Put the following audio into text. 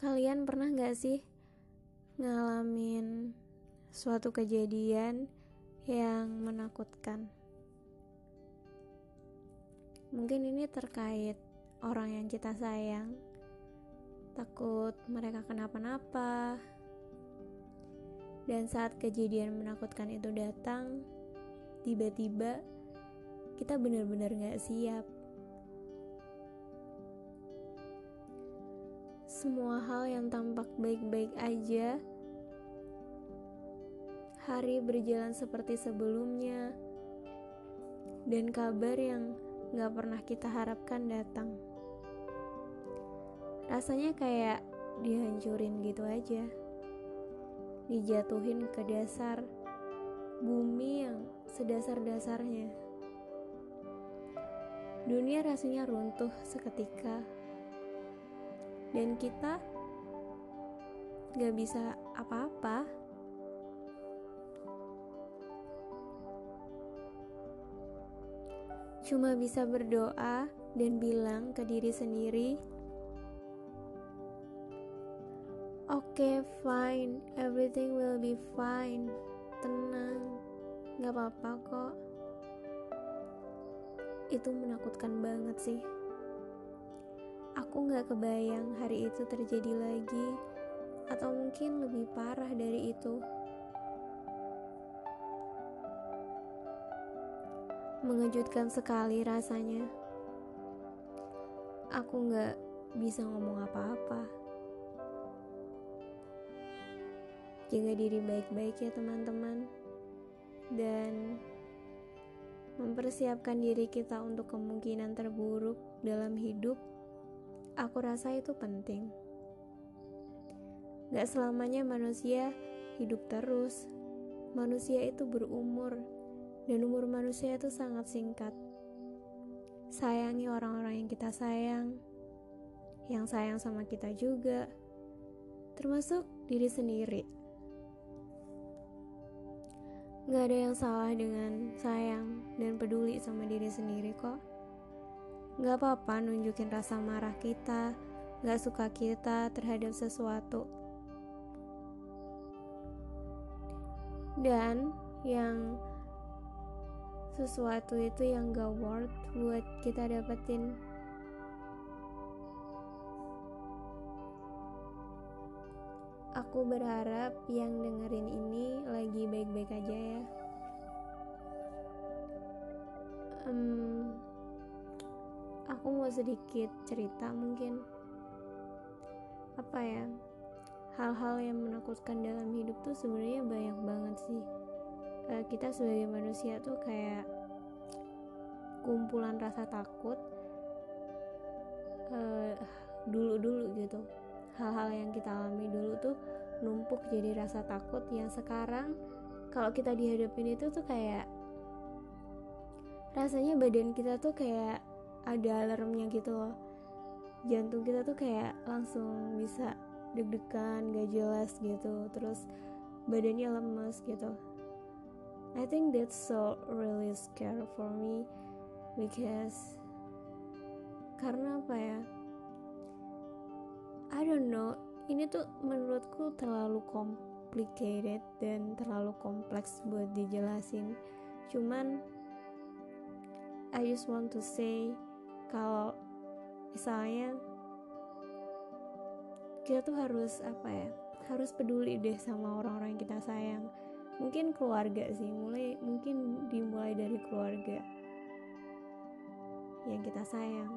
Kalian pernah gak sih ngalamin suatu kejadian yang menakutkan? Mungkin ini terkait orang yang kita sayang, takut mereka kenapa-napa, dan saat kejadian menakutkan itu datang, tiba-tiba kita benar-benar gak siap. Semua hal yang tampak baik-baik aja, hari berjalan seperti sebelumnya, dan kabar yang gak pernah kita harapkan datang. Rasanya kayak dihancurin gitu aja. Dijatuhin ke dasar bumi yang sedasar-dasarnya. Dunia rasanya runtuh seketika. Dan kita gak bisa apa-apa. cuma bisa berdoa dan bilang ke diri sendiri, "Oke, okay, fine, everything will be fine. Tenang, gak apa-apa kok." Itu menakutkan banget sih. Aku gak kebayang hari itu terjadi lagi, atau mungkin lebih parah dari itu. Mengejutkan sekali rasanya. Aku nggak bisa ngomong apa-apa. Jaga diri baik-baik ya teman-teman. Dan mempersiapkan diri kita untuk kemungkinan terburuk dalam hidup, aku rasa itu penting. Gak selamanya manusia hidup terus. Manusia itu berumur dan umur manusia itu sangat singkat. Sayangi orang-orang yang kita sayang, yang sayang sama kita juga, termasuk diri sendiri. Gak ada yang salah dengan sayang dan peduli sama diri sendiri kok. Gak apa-apa nunjukin rasa marah kita, gak suka kita terhadap sesuatu. Dan yang sesuatu itu yang gak worth buat kita dapetin. Aku berharap yang dengerin ini lagi baik-baik aja ya. Um, aku mau sedikit cerita mungkin. Apa ya? Hal-hal yang menakutkan dalam hidup tuh sebenarnya banyak banget sih. Uh, kita sebagai manusia tuh kayak kumpulan rasa takut uh, dulu-dulu gitu. Hal-hal yang kita alami dulu tuh numpuk jadi rasa takut yang sekarang kalau kita dihadapin itu tuh kayak rasanya badan kita tuh kayak ada alarmnya gitu loh. Jantung kita tuh kayak langsung bisa deg-degan gak jelas gitu. Terus badannya lemes gitu. I think that's so really scary for me because karena apa ya? I don't know. Ini tuh menurutku terlalu complicated dan terlalu kompleks buat dijelasin. Cuman I just want to say kalau misalnya kita tuh harus apa ya harus peduli deh sama orang-orang yang kita sayang. Mungkin keluarga sih mulai mungkin dimulai dari keluarga yang kita sayang